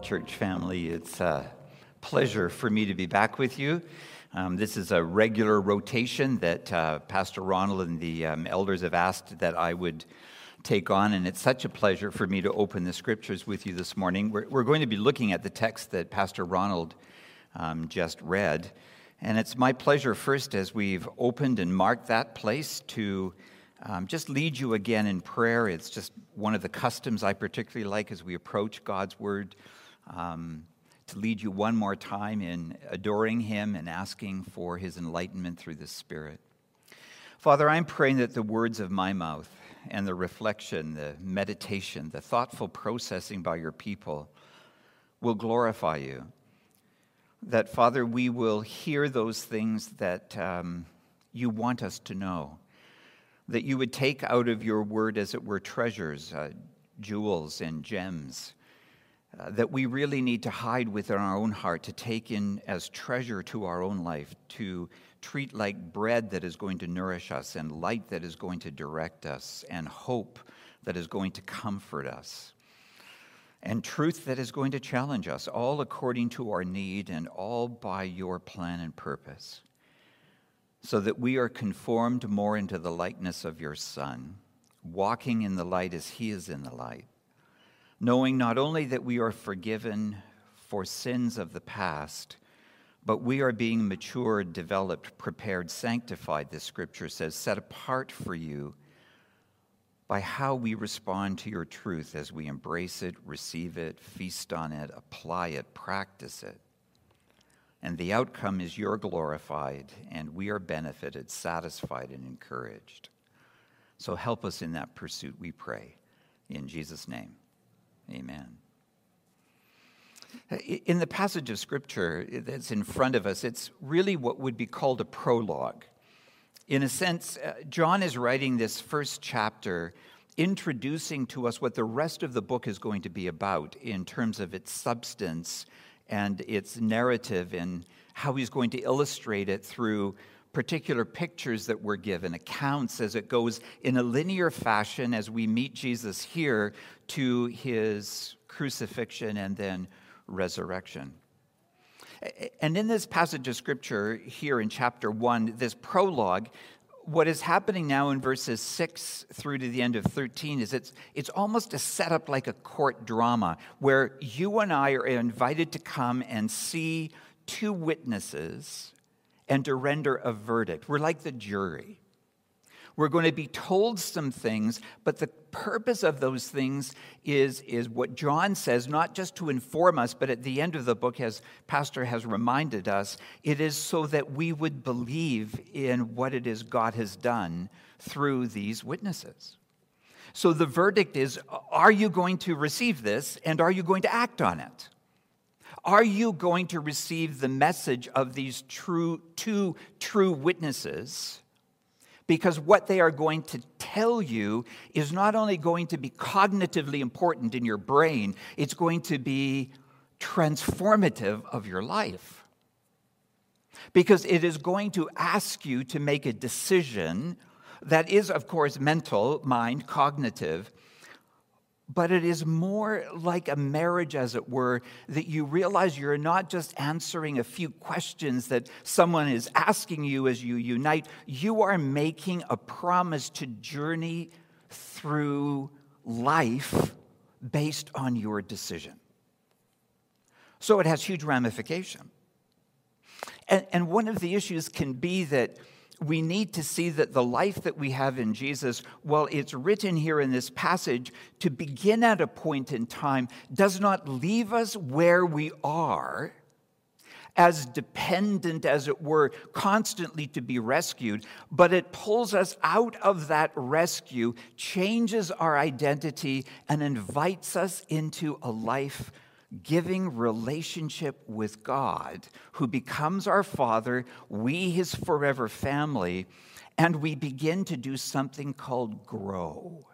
Church family, it's a pleasure for me to be back with you. Um, this is a regular rotation that uh, Pastor Ronald and the um, elders have asked that I would take on, and it's such a pleasure for me to open the scriptures with you this morning. We're, we're going to be looking at the text that Pastor Ronald um, just read, and it's my pleasure, first, as we've opened and marked that place, to um, just lead you again in prayer. It's just one of the customs I particularly like as we approach God's Word um, to lead you one more time in adoring Him and asking for His enlightenment through the Spirit. Father, I'm praying that the words of my mouth and the reflection, the meditation, the thoughtful processing by your people will glorify you. That, Father, we will hear those things that um, you want us to know. That you would take out of your word, as it were, treasures, uh, jewels, and gems uh, that we really need to hide within our own heart, to take in as treasure to our own life, to treat like bread that is going to nourish us, and light that is going to direct us, and hope that is going to comfort us, and truth that is going to challenge us, all according to our need and all by your plan and purpose, so that we are conformed more into the likeness of your Son, walking in the light as he is in the light knowing not only that we are forgiven for sins of the past, but we are being matured, developed, prepared, sanctified, the scripture says, set apart for you by how we respond to your truth as we embrace it, receive it, feast on it, apply it, practice it. And the outcome is you're glorified, and we are benefited, satisfied, and encouraged. So help us in that pursuit, we pray. In Jesus' name. Amen. In the passage of Scripture that's in front of us, it's really what would be called a prologue. In a sense, uh, John is writing this first chapter introducing to us what the rest of the book is going to be about in terms of its substance and its narrative and how he's going to illustrate it through particular pictures that we're given, accounts as it goes in a linear fashion as we meet Jesus here to his crucifixion and then resurrection. And in this passage of scripture here in chapter 1, this prologue, what is happening now in verses 6 through to the end of 13 is it's, it's almost a setup like a court drama where you and I are invited to come and see two witnesses and to render a verdict. We're like the jury. We're going to be told some things, but the purpose of those things is, is what John says, not just to inform us, but at the end of the book, as Pastor has reminded us, it is so that we would believe in what it is God has done through these witnesses. So the verdict is are you going to receive this and are you going to act on it? Are you going to receive the message of these true, two true witnesses? Because what they are going to tell you is not only going to be cognitively important in your brain, it's going to be transformative of your life. Because it is going to ask you to make a decision that is, of course, mental, mind, cognitive, but it is more like a marriage, as it were, that you realize you're not just answering a few questions that someone is asking you as you unite. You are making a promise to journey through life based on your decision. So it has huge ramification. And, and one of the issues can be that we need to see that the life that we have in Jesus, well, it's written here in this passage to begin at a point in time, does not leave us where we are as dependent as it were, constantly to be rescued, but it pulls us out of that rescue, changes our identity, and invites us into a life giving relationship with God, who becomes our Father, we his forever family, and we begin to do something called grow.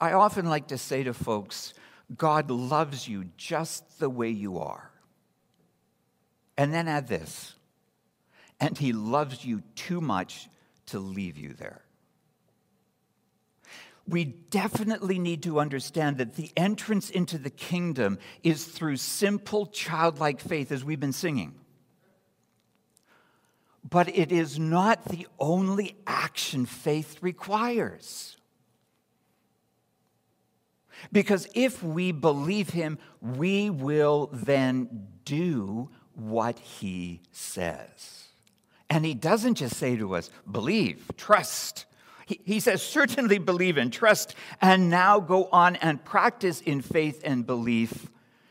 I often like to say to folks, God loves you just the way you are. And then add this, and he loves you too much to leave you there we definitely need to understand that the entrance into the kingdom is through simple childlike faith, as we've been singing. But it is not the only action faith requires. Because if we believe him, we will then do what he says. And he doesn't just say to us, believe, trust, he, says, certainly believe and trust, and now go on and practice in faith and belief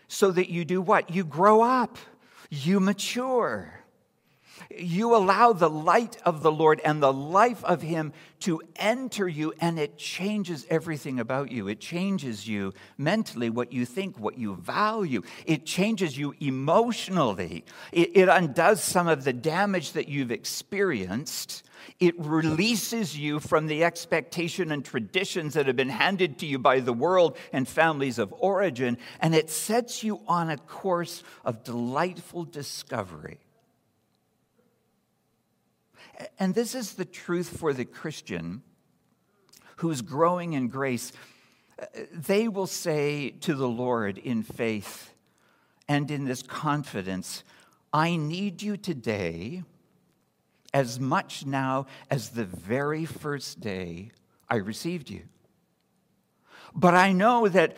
so that you do what? You grow up, you mature. You allow the light of the Lord and the life of Him to enter you, and it changes everything about you. It changes you mentally, what you think, what you value. It changes you emotionally. It, it undoes some of the damage that you've experienced it releases you from the expectation and traditions that have been handed to you by the world and families of origin, and it sets you on a course of delightful discovery. And this is the truth for the Christian who's growing in grace. They will say to the Lord in faith and in this confidence, I need you today as much now as the very first day I received you. But I know that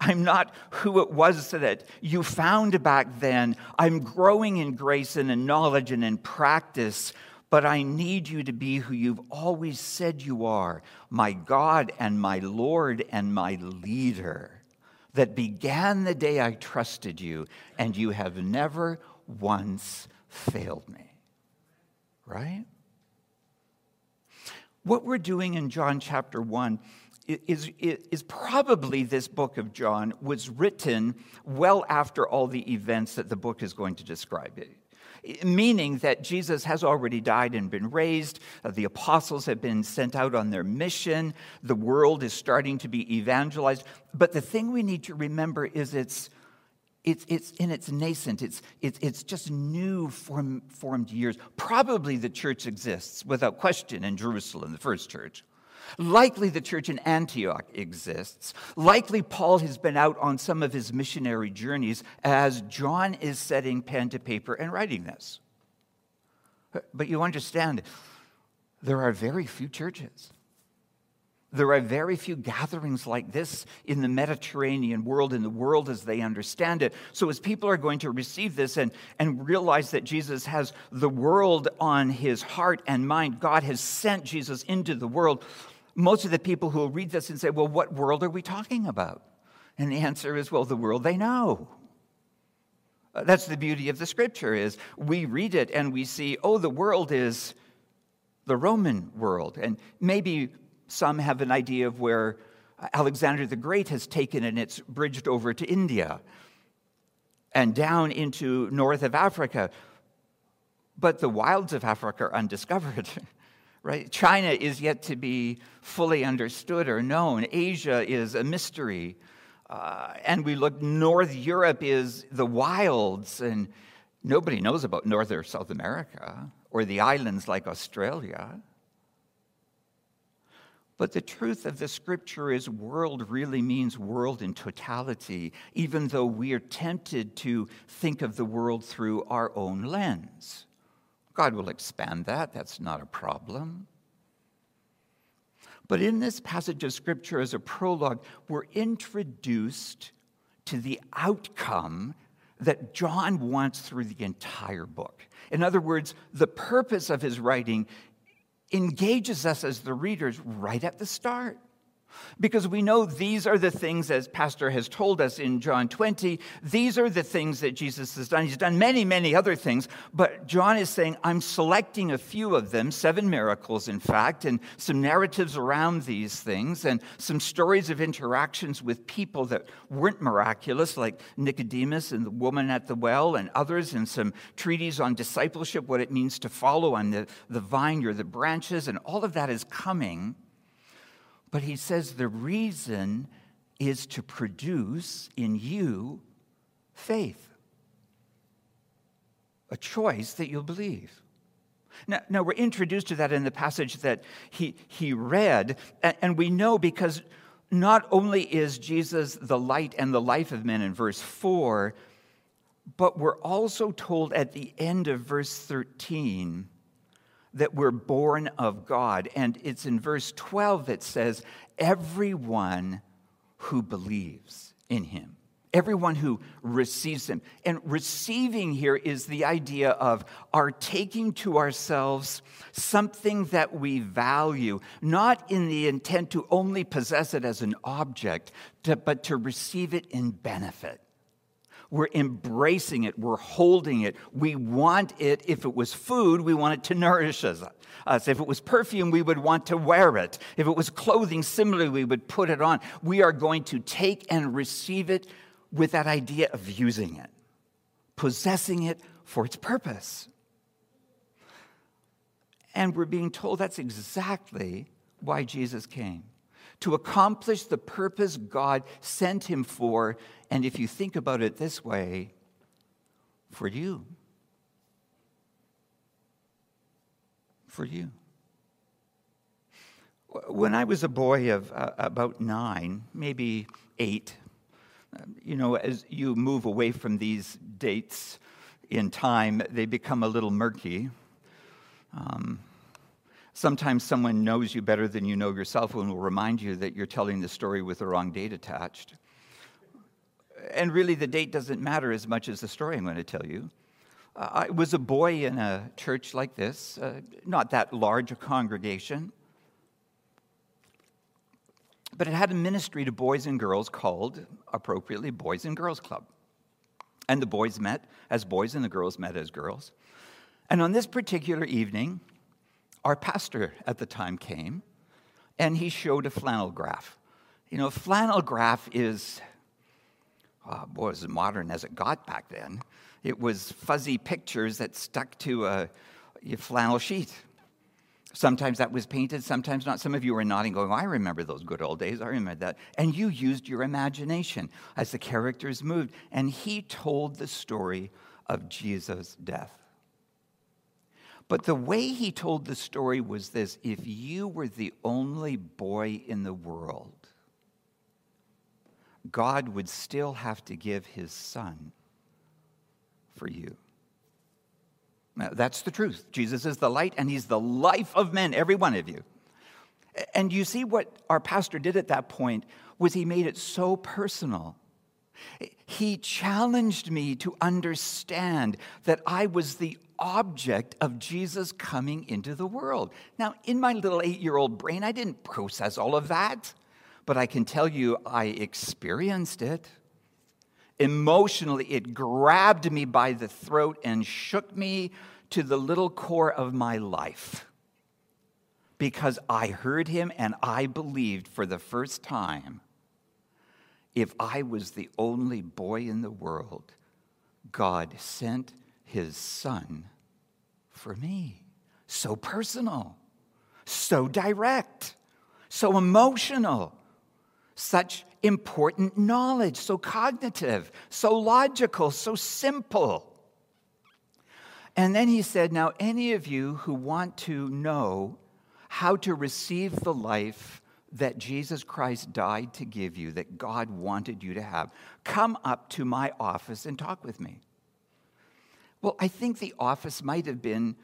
I'm not who it was that you found back then. I'm growing in grace and in knowledge and in practice, but I need you to be who you've always said you are my God and my Lord and my leader that began the day I trusted you, and you have never once failed me right? What we're doing in John chapter 1 is, is, probably this book of John was written well after all the events that the book is going to describe. Meaning that Jesus has already died and been raised, uh, the apostles have been sent out on their mission, the world is starting to be evangelized. But the thing we need to remember is it's it's, it's in its nascent, it's, it's, it's just new form, formed years. Probably the church exists without question in Jerusalem, the first church. Likely the church in Antioch exists. Likely Paul has been out on some of his missionary journeys as John is setting pen to paper and writing this. But you understand, there are very few churches. There are very few gatherings like this in the Mediterranean world, in the world as they understand it. So, as people are going to receive this and, and realize that Jesus has the world on his heart and mind, God has sent Jesus into the world, most of the people who will read this and say, Well, what world are we talking about? And the answer is, Well, the world they know. Uh, that's the beauty of the scripture is we read it and we see, oh, the world is the Roman world. And maybe some have an idea of where Alexander the Great has taken and it's bridged over to India and down into north of Africa. But the wilds of Africa are undiscovered. right? China is yet to be fully understood or known. Asia is a mystery. Uh, and we look, North Europe is the wilds, and nobody knows about North or South America or the islands like Australia. But the truth of the scripture is, world really means world in totality, even though we are tempted to think of the world through our own lens. God will expand that, that's not a problem. But in this passage of scripture, as a prologue, we're introduced to the outcome that John wants through the entire book. In other words, the purpose of his writing engages us as the readers right at the start. Because we know these are the things, as Pastor has told us in John 20, these are the things that Jesus has done. He's done many, many other things, but John is saying, I'm selecting a few of them, seven miracles, in fact, and some narratives around these things, and some stories of interactions with people that weren't miraculous, like Nicodemus and the woman at the well, and others, and some treaties on discipleship, what it means to follow on the, the vine or the branches, and all of that is coming. But he says the reason is to produce in you faith, a choice that you'll believe. Now, now, we're introduced to that in the passage that he, he read, and we know because not only is Jesus the light and the life of men in verse 4, but we're also told at the end of verse 13 that we're born of God. And it's in verse 12 that says, everyone who believes in him, everyone who receives him. And receiving here is the idea of our taking to ourselves something that we value, not in the intent to only possess it as an object, but to receive it in benefit. We're embracing it. We're holding it. We want it. If it was food, we want it to nourish us. If it was perfume, we would want to wear it. If it was clothing, similarly, we would put it on. We are going to take and receive it with that idea of using it, possessing it for its purpose. And we're being told that's exactly why Jesus came to accomplish the purpose God sent him for. And if you think about it this way, for you. For you. When I was a boy of uh, about nine, maybe eight, you know, as you move away from these dates in time, they become a little murky. Um, Sometimes someone knows you better than you know yourself and will remind you that you're telling the story with the wrong date attached. And really, the date doesn't matter as much as the story I'm going to tell you. I was a boy in a church like this, uh, not that large a congregation, but it had a ministry to boys and girls called, appropriately, Boys and Girls Club. And the boys met as boys and the girls met as girls. And on this particular evening, our pastor at the time came and he showed a flannel graph. You know, a flannel graph is, oh boy, as modern as it got back then. It was fuzzy pictures that stuck to a, a flannel sheet. Sometimes that was painted, sometimes not. Some of you were nodding, going, oh, I remember those good old days. I remember that. And you used your imagination as the characters moved. And he told the story of Jesus' death. But the way he told the story was this if you were the only boy in the world, God would still have to give his son for you. Now, that's the truth. Jesus is the light and he's the life of men, every one of you. And you see what our pastor did at that point was he made it so personal. He challenged me to understand that I was the object of Jesus coming into the world. Now, in my little eight year old brain, I didn't process all of that, but I can tell you I experienced it. Emotionally, it grabbed me by the throat and shook me to the little core of my life because I heard him and I believed for the first time if I was the only boy in the world, God sent his son for me. So personal, so direct, so emotional, such important knowledge, so cognitive, so logical, so simple. And then he said, Now, any of you who want to know how to receive the life that Jesus Christ died to give you, that God wanted you to have, come up to my office and talk with me. Well, I think the office might have been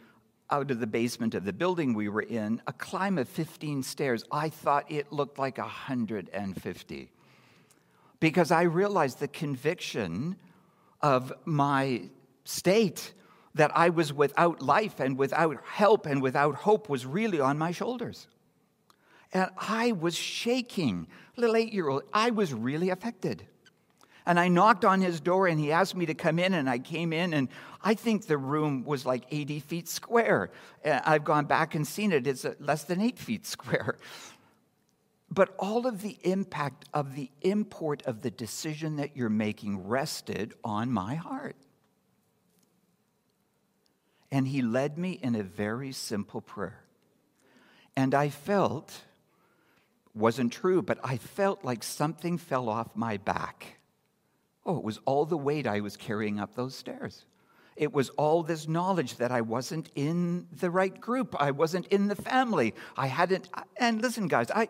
out of the basement of the building we were in, a climb of 15 stairs. I thought it looked like 150 because I realized the conviction of my state that I was without life and without help and without hope was really on my shoulders. And I was shaking. Little eight year old, I was really affected. And I knocked on his door and he asked me to come in, and I came in, and I think the room was like 80 feet square. I've gone back and seen it, it's uh, less than eight feet square. But all of the impact of the import of the decision that you're making rested on my heart. And he led me in a very simple prayer. And I felt, wasn't true, but I felt like something fell off my back. Oh, it was all the weight I was carrying up those stairs. It was all this knowledge that I wasn't in the right group. I wasn't in the family. I hadn't. And listen, guys, I,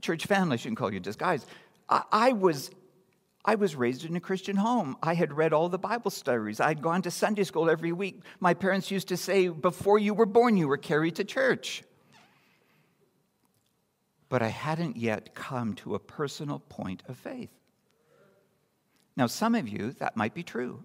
church family, shouldn't call you just guys. I, I was. I was raised in a Christian home. I had read all the Bible stories. I'd gone to Sunday school every week. My parents used to say, Before you were born, you were carried to church. But I hadn't yet come to a personal point of faith. Now, some of you, that might be true.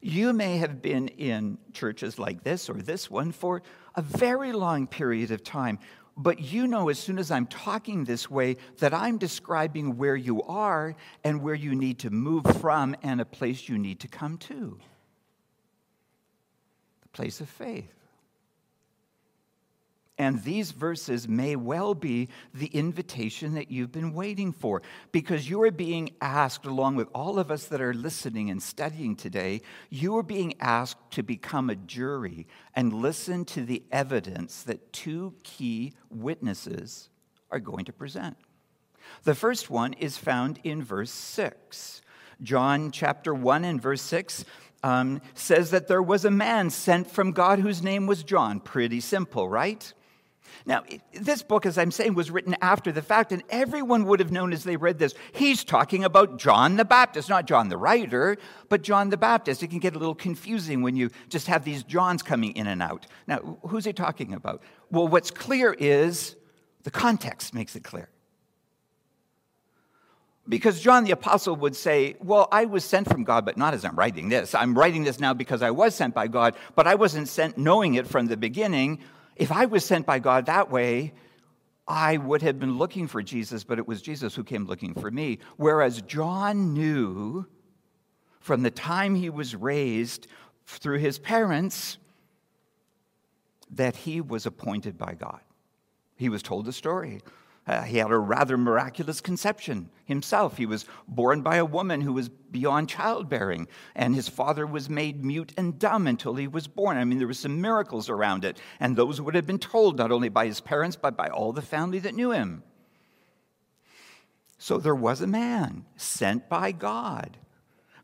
You may have been in churches like this or this one for a very long period of time, but you know as soon as I'm talking this way that I'm describing where you are and where you need to move from and a place you need to come to. The place of faith. And these verses may well be the invitation that you've been waiting for because you are being asked, along with all of us that are listening and studying today, you are being asked to become a jury and listen to the evidence that two key witnesses are going to present. The first one is found in verse 6. John chapter 1 and verse 6 um, says that there was a man sent from God whose name was John. Pretty simple, right? Now, this book, as I'm saying, was written after the fact, and everyone would have known as they read this, he's talking about John the Baptist, not John the writer, but John the Baptist. It can get a little confusing when you just have these Johns coming in and out. Now, who's he talking about? Well, what's clear is the context makes it clear. Because John the Apostle would say, Well, I was sent from God, but not as I'm writing this. I'm writing this now because I was sent by God, but I wasn't sent knowing it from the beginning. If I was sent by God that way, I would have been looking for Jesus, but it was Jesus who came looking for me. Whereas John knew from the time he was raised through his parents that he was appointed by God. He was told the story. Uh, he had a rather miraculous conception himself. He was born by a woman who was beyond childbearing, and his father was made mute and dumb until he was born. I mean, there were some miracles around it, and those would have been told not only by his parents, but by all the family that knew him. So there was a man sent by God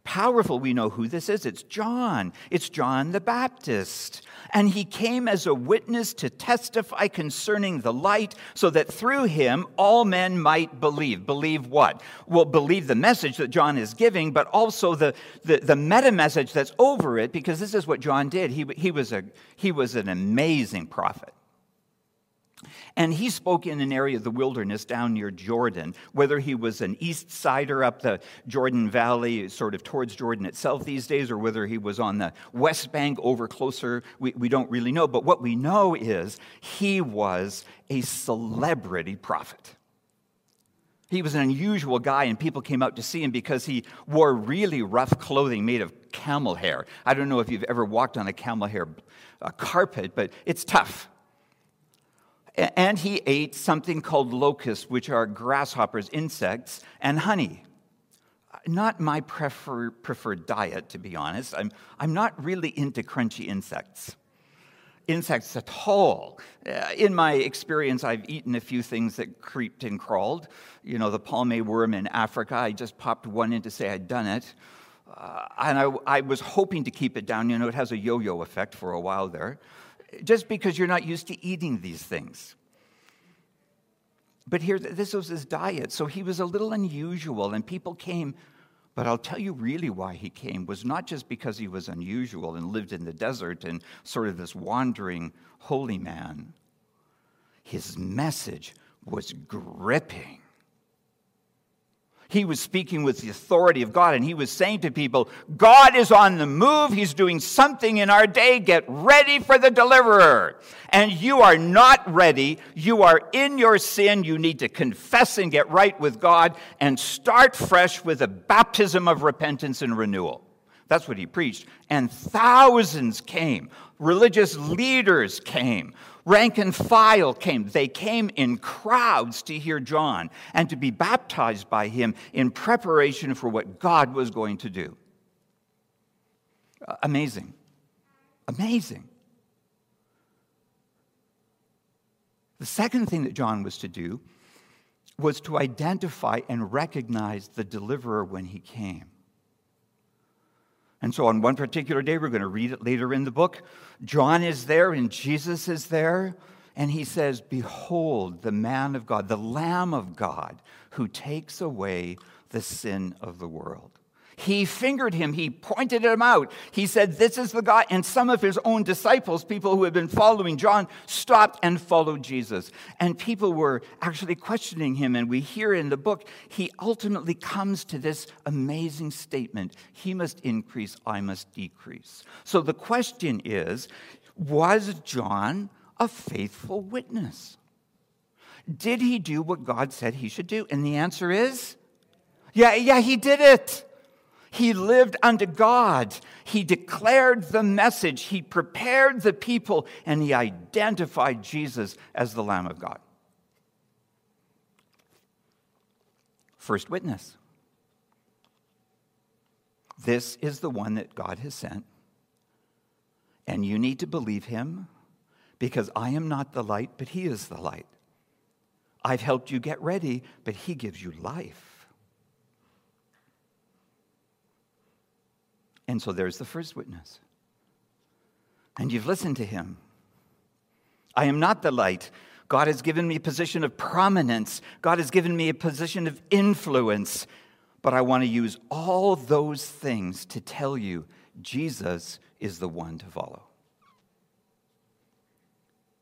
powerful. We know who this is. It's John. It's John the Baptist. And he came as a witness to testify concerning the light, so that through him all men might believe. Believe what? Well, believe the message that John is giving, but also the, the, the meta message that's over it, because this is what John did. He, he, was a, he was an amazing prophet. And he spoke in an area of the wilderness down near Jordan, whether he was an east sider up the Jordan Valley, sort of towards Jordan itself these days, or whether he was on the west bank over closer, we, we don't really know. But what we know is he was a celebrity prophet. He was an unusual guy, and people came out to see him because he wore really rough clothing made of camel hair. I don't know if you've ever walked on a camel hair uh, carpet, but it's tough. And he ate something called locusts, which are grasshoppers, insects, and honey. Not my prefer, preferred diet, to be honest. I'm, I'm not really into crunchy insects. Insects at all. Uh, in my experience, I've eaten a few things that creeped and crawled. You know, the palme worm in Africa, I just popped one in to say I'd done it. Uh, and I, I was hoping to keep it down. You know, it has a yo yo effect for a while there just because you're not used to eating these things. But here, this was his diet, so he was a little unusual, and people came. But I'll tell you really why he came was not just because he was unusual and lived in the desert and sort of this wandering holy man. His message was gripping. He was speaking with the authority of God, and he was saying to people, God is on the move. He's doing something in our day. Get ready for the deliverer. And you are not ready. You are in your sin. You need to confess and get right with God and start fresh with a baptism of repentance and renewal. That's what he preached. And thousands came. Religious leaders came. Rank and file came. They came in crowds to hear John and to be baptized by him in preparation for what God was going to do. Amazing. Amazing. The second thing that John was to do was to identify and recognize the deliverer when he came. And so on one particular day, we're going to read it later in the book. John is there and Jesus is there. And he says, Behold, the man of God, the Lamb of God, who takes away the sin of the world. He fingered him, he pointed him out. He said, This is the guy. And some of his own disciples, people who had been following John, stopped and followed Jesus. And people were actually questioning him. And we hear in the book, he ultimately comes to this amazing statement He must increase, I must decrease. So the question is Was John a faithful witness? Did he do what God said he should do? And the answer is, yeah, yeah, he did it. He lived unto God. He declared the message. He prepared the people, and he identified Jesus as the Lamb of God. First witness. This is the one that God has sent. And you need to believe him because I am not the light, but he is the light. I've helped you get ready, but he gives you life. And so there's the first witness. And you've listened to him. I am not the light. God has given me a position of prominence. God has given me a position of influence. But I want to use all those things to tell you Jesus is the one to follow.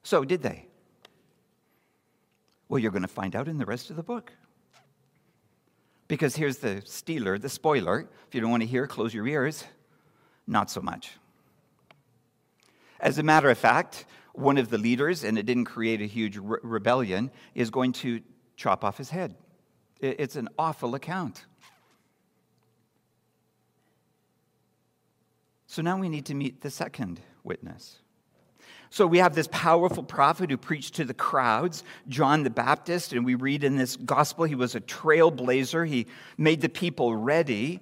So, did they? Well, you're going to find out in the rest of the book. Because here's the stealer, the spoiler. If you don't want to hear, close your ears. Not so much. As a matter of fact, one of the leaders, and it didn't create a huge re- rebellion, is going to chop off his head. It's an awful account. So now we need to meet the second witness. So we have this powerful prophet who preached to the crowds, John the Baptist, and we read in this gospel he was a trailblazer. He made the people ready.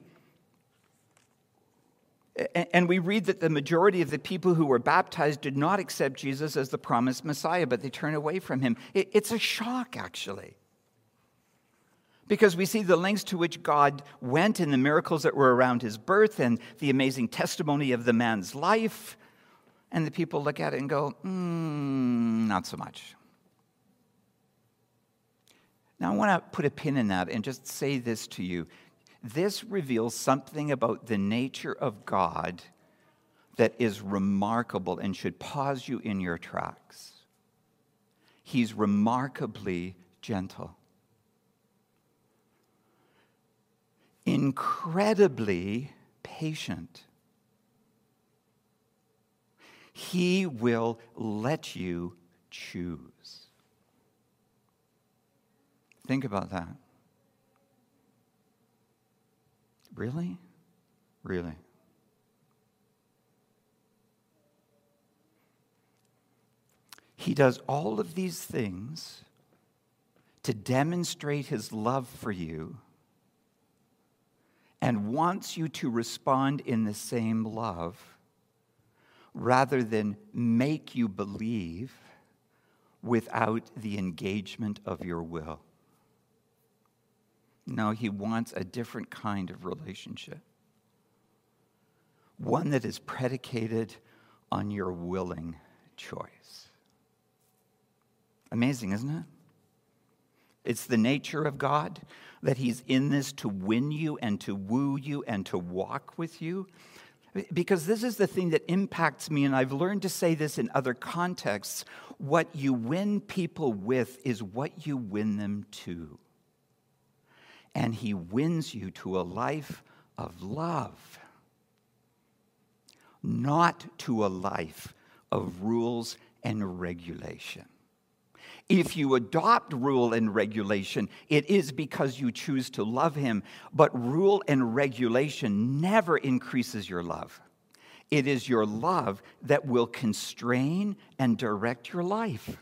And we read that the majority of the people who were baptized did not accept Jesus as the promised Messiah, but they turned away from him. It's a shock, actually. Because we see the lengths to which God went and the miracles that were around his birth and the amazing testimony of the man's life. And the people look at it and go, mm, not so much. Now, I want to put a pin in that and just say this to you. This reveals something about the nature of God that is remarkable and should pause you in your tracks. He's remarkably gentle, incredibly patient he will let you choose. Think about that. Really? Really? He does all of these things to demonstrate his love for you and wants you to respond in the same love rather than make you believe without the engagement of your will. No, he wants a different kind of relationship. One that is predicated on your willing choice. Amazing, isn't it? It's the nature of God that He's in this to win you and to woo you and to walk with you. Because this is the thing that impacts me, and I've learned to say this in other contexts. What you win people with is what you win them to. And he wins you to a life of love, not to a life of rules and regulation. If you adopt rule and regulation, it is because you choose to love him, but rule and regulation never increases your love. It is your love that will constrain and direct your life.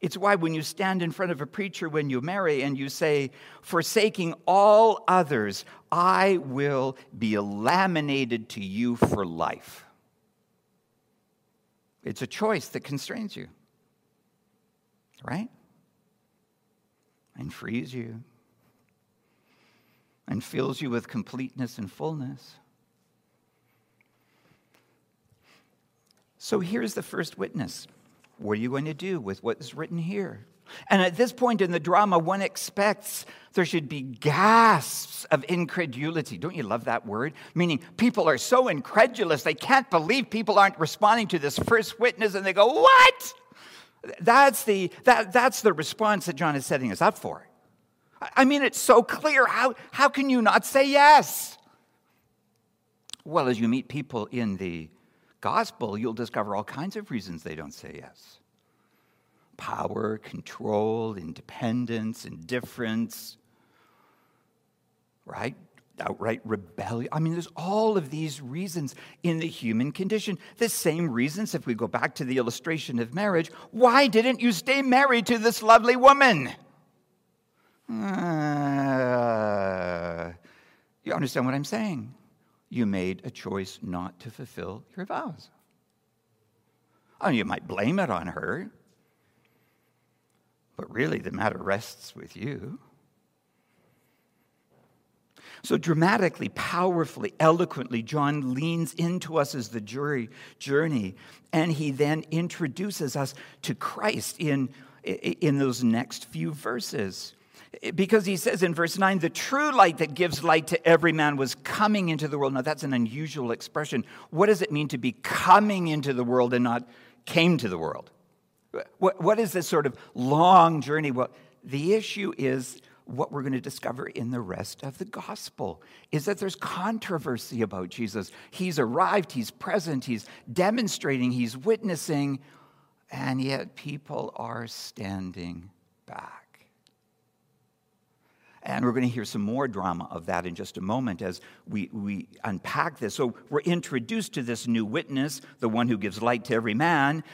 It's why when you stand in front of a preacher when you marry and you say, Forsaking all others, I will be laminated to you for life. It's a choice that constrains you, right? And frees you and fills you with completeness and fullness. So here's the first witness. What are you going to do with what is written here? And at this point in the drama, one expects there should be gasps of incredulity. Don't you love that word? Meaning, people are so incredulous, they can't believe people aren't responding to this first witness, and they go, What? That's the, that, that's the response that John is setting us up for. I mean, it's so clear. How, how can you not say yes? Well, as you meet people in the gospel, you'll discover all kinds of reasons they don't say yes power, control, independence, indifference, right? Outright rebellion. I mean, there's all of these reasons in the human condition. The same reasons, if we go back to the illustration of marriage, why didn't you stay married to this lovely woman? Uh, you understand what I'm saying? You made a choice not to fulfill your vows. Oh, you might blame it on her, but really the matter rests with you. So dramatically, powerfully, eloquently, John leans into us as the jury journey, and he then introduces us to Christ in, in those next few verses. Because he says in verse 9, the true light that gives light to every man was coming into the world. Now, that's an unusual expression. What does it mean to be coming into the world and not came to the world? What, what is this sort of long journey? Well, the issue is what we're going to discover in the rest of the gospel is that there's controversy about Jesus. He's arrived, he's present, he's demonstrating, he's witnessing, and yet people are standing back. And we're going to hear some more drama of that in just a moment as we, we unpack this. So we're introduced to this new witness, the one who gives light to every man.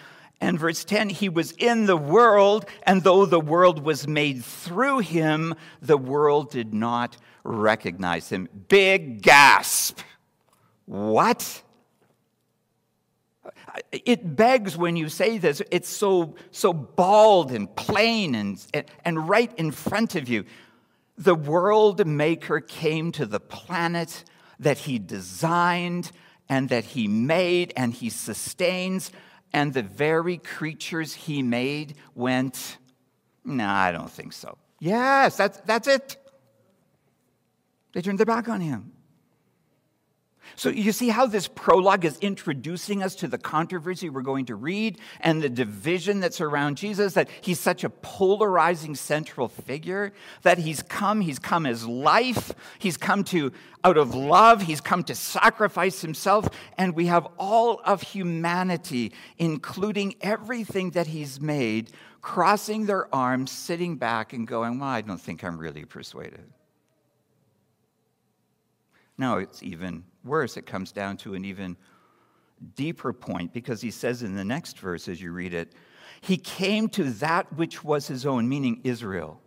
And verse 10 He was in the world, and though the world was made through him, the world did not recognize him. Big gasp. What? It begs when you say this, it's so, so bald and plain and, and right in front of you. The world maker came to the planet that he designed and that he made and he sustains, and the very creatures he made went, No, I don't think so. Yes, that's, that's it. They turned their back on him. So you see how this prologue is introducing us to the controversy we're going to read and the division that's around Jesus, that he's such a polarizing central figure, that he's come, he's come as life, he's come to out of love, he's come to sacrifice himself, and we have all of humanity, including everything that he's made, crossing their arms, sitting back and going, Well, I don't think I'm really persuaded. No, it's even worse. It comes down to an even deeper point because he says in the next verse, as you read it, he came to that which was his own, meaning Israel,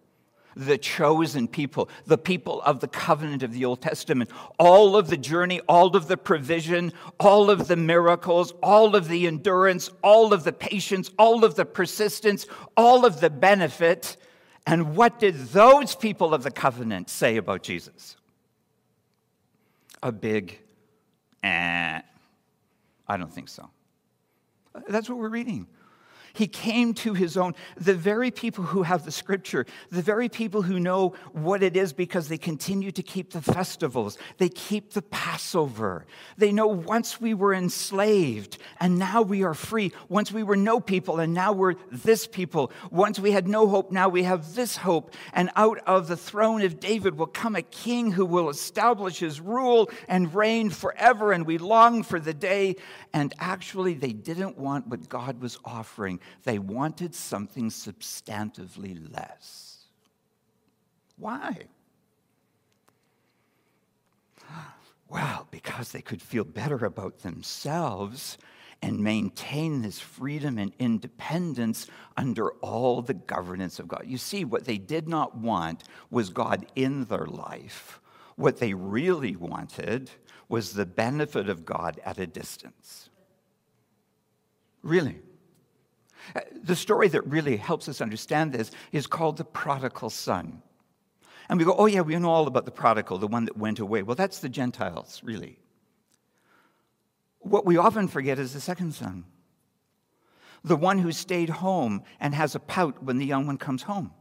the chosen people, the people of the covenant of the Old Testament. All of the journey, all of the provision, all of the miracles, all of the endurance, all of the patience, all of the persistence, all of the benefit. And what did those people of the covenant say about Jesus? a big, eh, I don't think so. That's what we're reading. He came to his own. The very people who have the scripture, the very people who know what it is because they continue to keep the festivals, they keep the Passover. They know once we were enslaved and now we are free. Once we were no people and now we're this people. Once we had no hope, now we have this hope. And out of the throne of David will come a king who will establish his rule and reign forever. And we long for the day. And actually, they didn't want what God was offering. They wanted something substantively less. Why? Well, because they could feel better about themselves and maintain this freedom and independence under all the governance of God. You see, what they did not want was God in their life. What they really wanted was the benefit of God at a distance. Really. Uh, the story that really helps us understand this is called the prodigal son. And we go, oh, yeah, we know all about the prodigal, the one that went away. Well, that's the Gentiles, really. What we often forget is the second son, the one who stayed home and has a pout when the young one comes home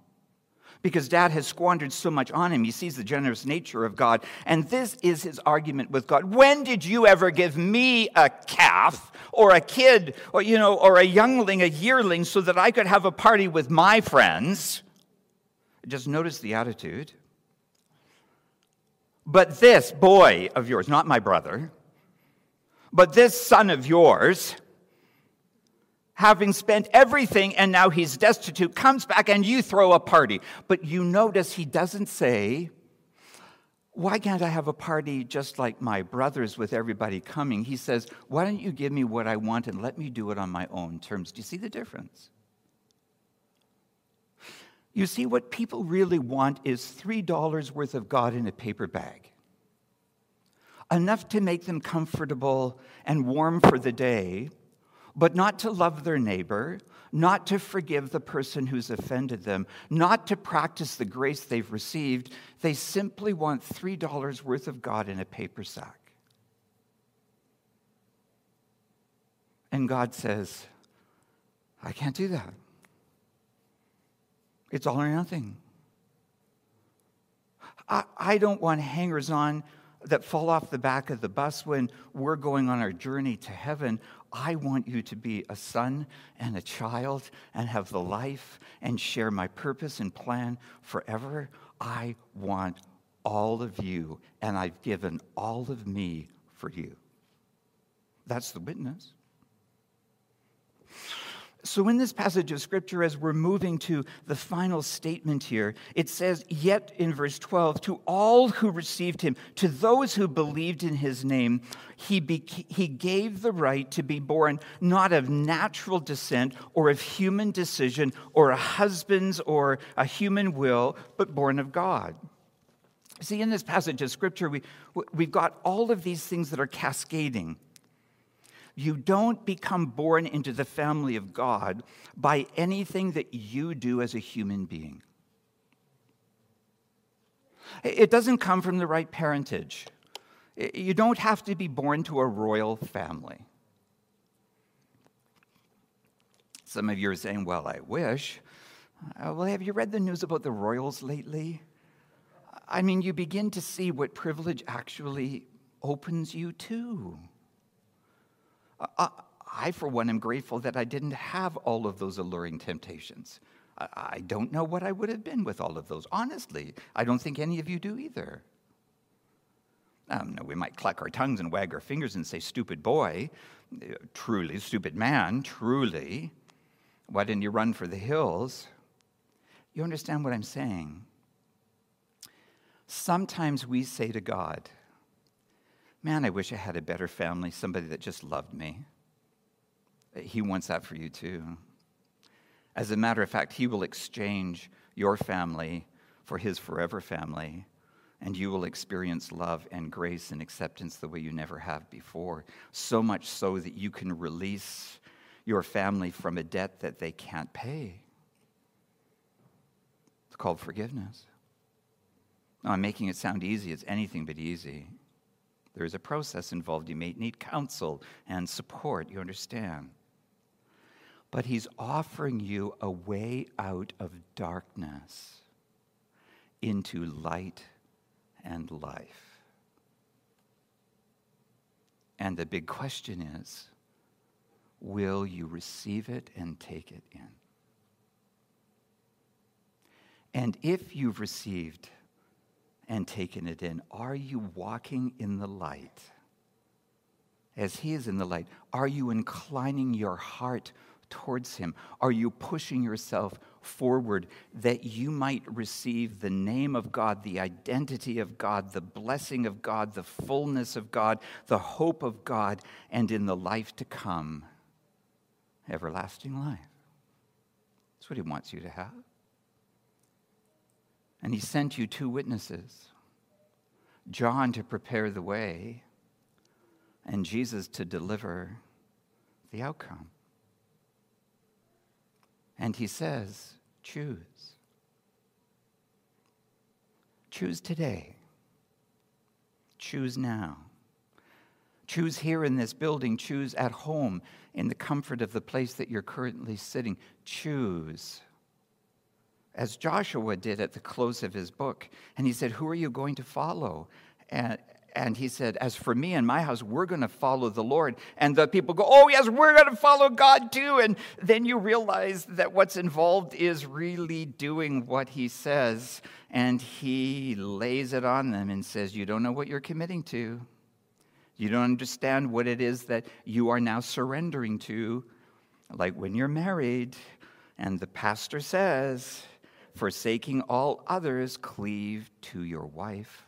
because dad has squandered so much on him. He sees the generous nature of God. And this is his argument with God. When did you ever give me a calf or a kid or, you know, or a youngling, a yearling, so that I could have a party with my friends? Just notice the attitude. But this boy of yours, not my brother, but this son of yours, having spent everything and now he's destitute, comes back and you throw a party. But you notice he doesn't say, Why can't I have a party just like my brothers with everybody coming? He says, Why don't you give me what I want and let me do it on my own terms? Do you see the difference? You see, what people really want is $3 worth of God in a paper bag. Enough to make them comfortable and warm for the day, but not to love their neighbor, not to forgive the person who's offended them, not to practice the grace they've received. They simply want $3 worth of God in a paper sack. And God says, I can't do that. It's all or nothing. I, I don't want hangers on that fall off the back of the bus when we're going on our journey to heaven. I want you to be a son and a child and have the life and share my purpose and plan forever. I want all of you, and I've given all of me for you. That's the witness. So, in this passage of scripture, as we're moving to the final statement here, it says, Yet in verse 12, to all who received him, to those who believed in his name, he, he gave the right to be born not of natural descent or of human decision or a husband's or a human will, but born of God. See, in this passage of scripture, we, we've got all of these things that are cascading. You don't become born into the family of God by anything that you do as a human being. It doesn't come from the right parentage. You don't have to be born to a royal family. Some of you are saying, Well, I wish. Uh, well, have you read the news about the royals lately? I mean, you begin to see what privilege actually opens you to. I, for one, am grateful that I didn't have all of those alluring temptations. I don't know what I would have been with all of those. Honestly, I don't think any of you do either. Um, no, we might cluck our tongues and wag our fingers and say, stupid boy, truly, stupid man, truly. Why didn't you run for the hills? You understand what I'm saying? Sometimes we say to God, Man, I wish I had a better family, somebody that just loved me. He wants that for you too. As a matter of fact, He will exchange your family for His forever family, and you will experience love and grace and acceptance the way you never have before. So much so that you can release your family from a debt that they can't pay. It's called forgiveness. Now, I'm making it sound easy, it's anything but easy. There is a process involved. You may need counsel and support, you understand. but He's offering you a way out of darkness into light and life. And the big question is will you receive it and take it in? And if you've received and taken it in, are you walking in the light? As He is in the light, are you inclining your heart towards Him? Are you pushing yourself forward that you might receive the name of God, the identity of God, the blessing of God, the fullness of God, the hope of God, and in the life to come, everlasting life? That's what He wants you to have. And He sent you two witnesses John to prepare the way, and Jesus to deliver the outcome. And he says, choose. Choose today. Choose now. Choose here in this building. Choose at home in the comfort of the place that you're currently sitting. Choose. As Joshua did at the close of his book. And he said, Who are you going to follow? And, and he said, As for me and my house, we're going to follow the Lord. And the people go, Oh, yes, we're going to follow God too. And then you realize that what's involved is really doing what he says. And he lays it on them and says, You don't know what you're committing to. You don't understand what it is that you are now surrendering to. Like when you're married, and the pastor says, Forsaking all others, cleave to your wife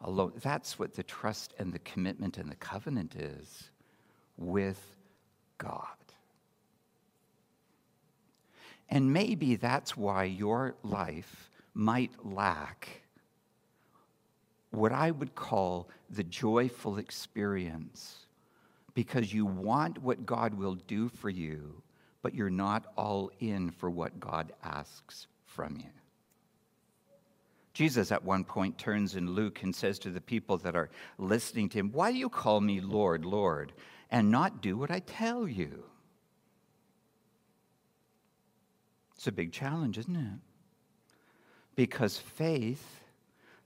alone. That's what the trust and the commitment and the covenant is with God. And maybe that's why your life might lack what I would call the joyful experience because you want what God will do for you, but you're not all in for what God asks from you. Jesus, at one point, turns in Luke and says to the people that are listening to him, Why do you call me Lord, Lord, and not do what I tell you? It's a big challenge, isn't it? Because faith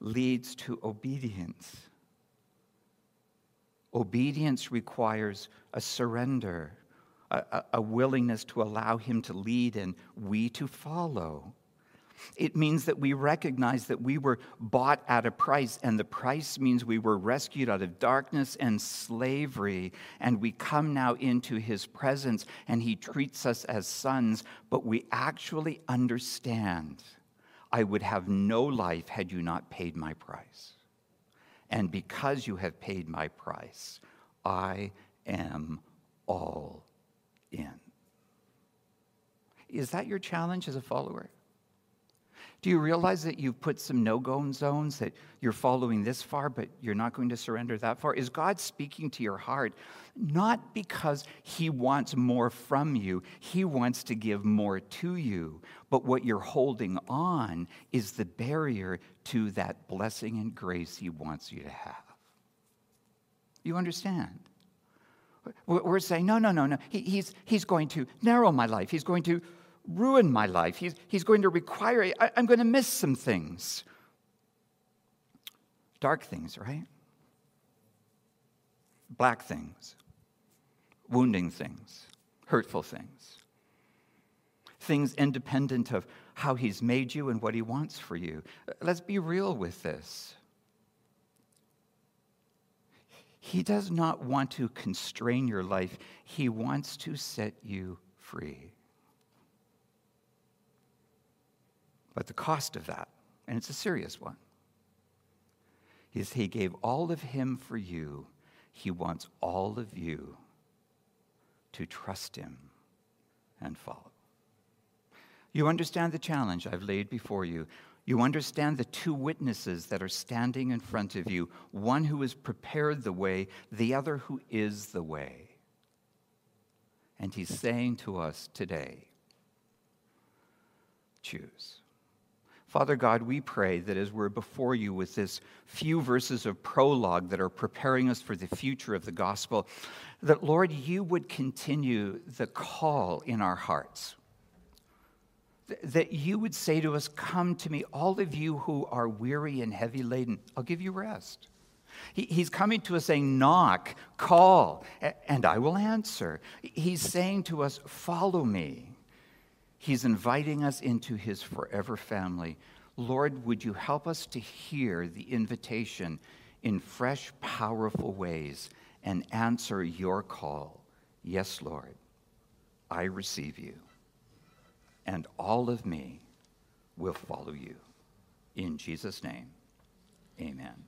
leads to obedience. Obedience requires a surrender, a, a, willingness to allow Him to lead and we to follow. It means that we recognize that we were bought at a price, and the price means we were rescued out of darkness and slavery, and we come now into his presence, and he treats us as sons, but we actually understand I would have no life had you not paid my price. And because you have paid my price, I am all in. Is that your challenge as a follower? Do you realize that you've put some no go zones that you're following this far, but you're not going to surrender that far? Is God speaking to your heart? Not because He wants more from you, He wants to give more to you. But what you're holding on is the barrier to that blessing and grace He wants you to have. You understand? We're saying, no, no, no, no. He, he's, he's going to narrow my life. He's going to ruin my life. He's, he's going to require, I, I'm going to miss some things. Dark things, right? Black things, wounding things, hurtful things, things independent of how He's made you and what He wants for you. Let's be real with this. He does not want to constrain your life, He wants to set you free. But the cost of that, and it's a serious one, is He gave all of Him for you. He wants all of you to trust Him and follow. You understand the challenge I've laid before you. You understand the two witnesses that are standing in front of you one who has prepared the way, the other who is the way. And he's saying to us today choose. Father God, we pray that as we're before you with this few verses of prologue that are preparing us for the future of the gospel, that, Lord, you would continue the call in our hearts. That you would say to us, Come to me, all of you who are weary and heavy laden, I'll give you rest. He's coming to us saying, Knock, call, and I will answer. He's saying to us, Follow me. He's inviting us into his forever family. Lord, would you help us to hear the invitation in fresh, powerful ways and answer your call? Yes, Lord, I receive you, and all of me will follow you. In Jesus' name, amen.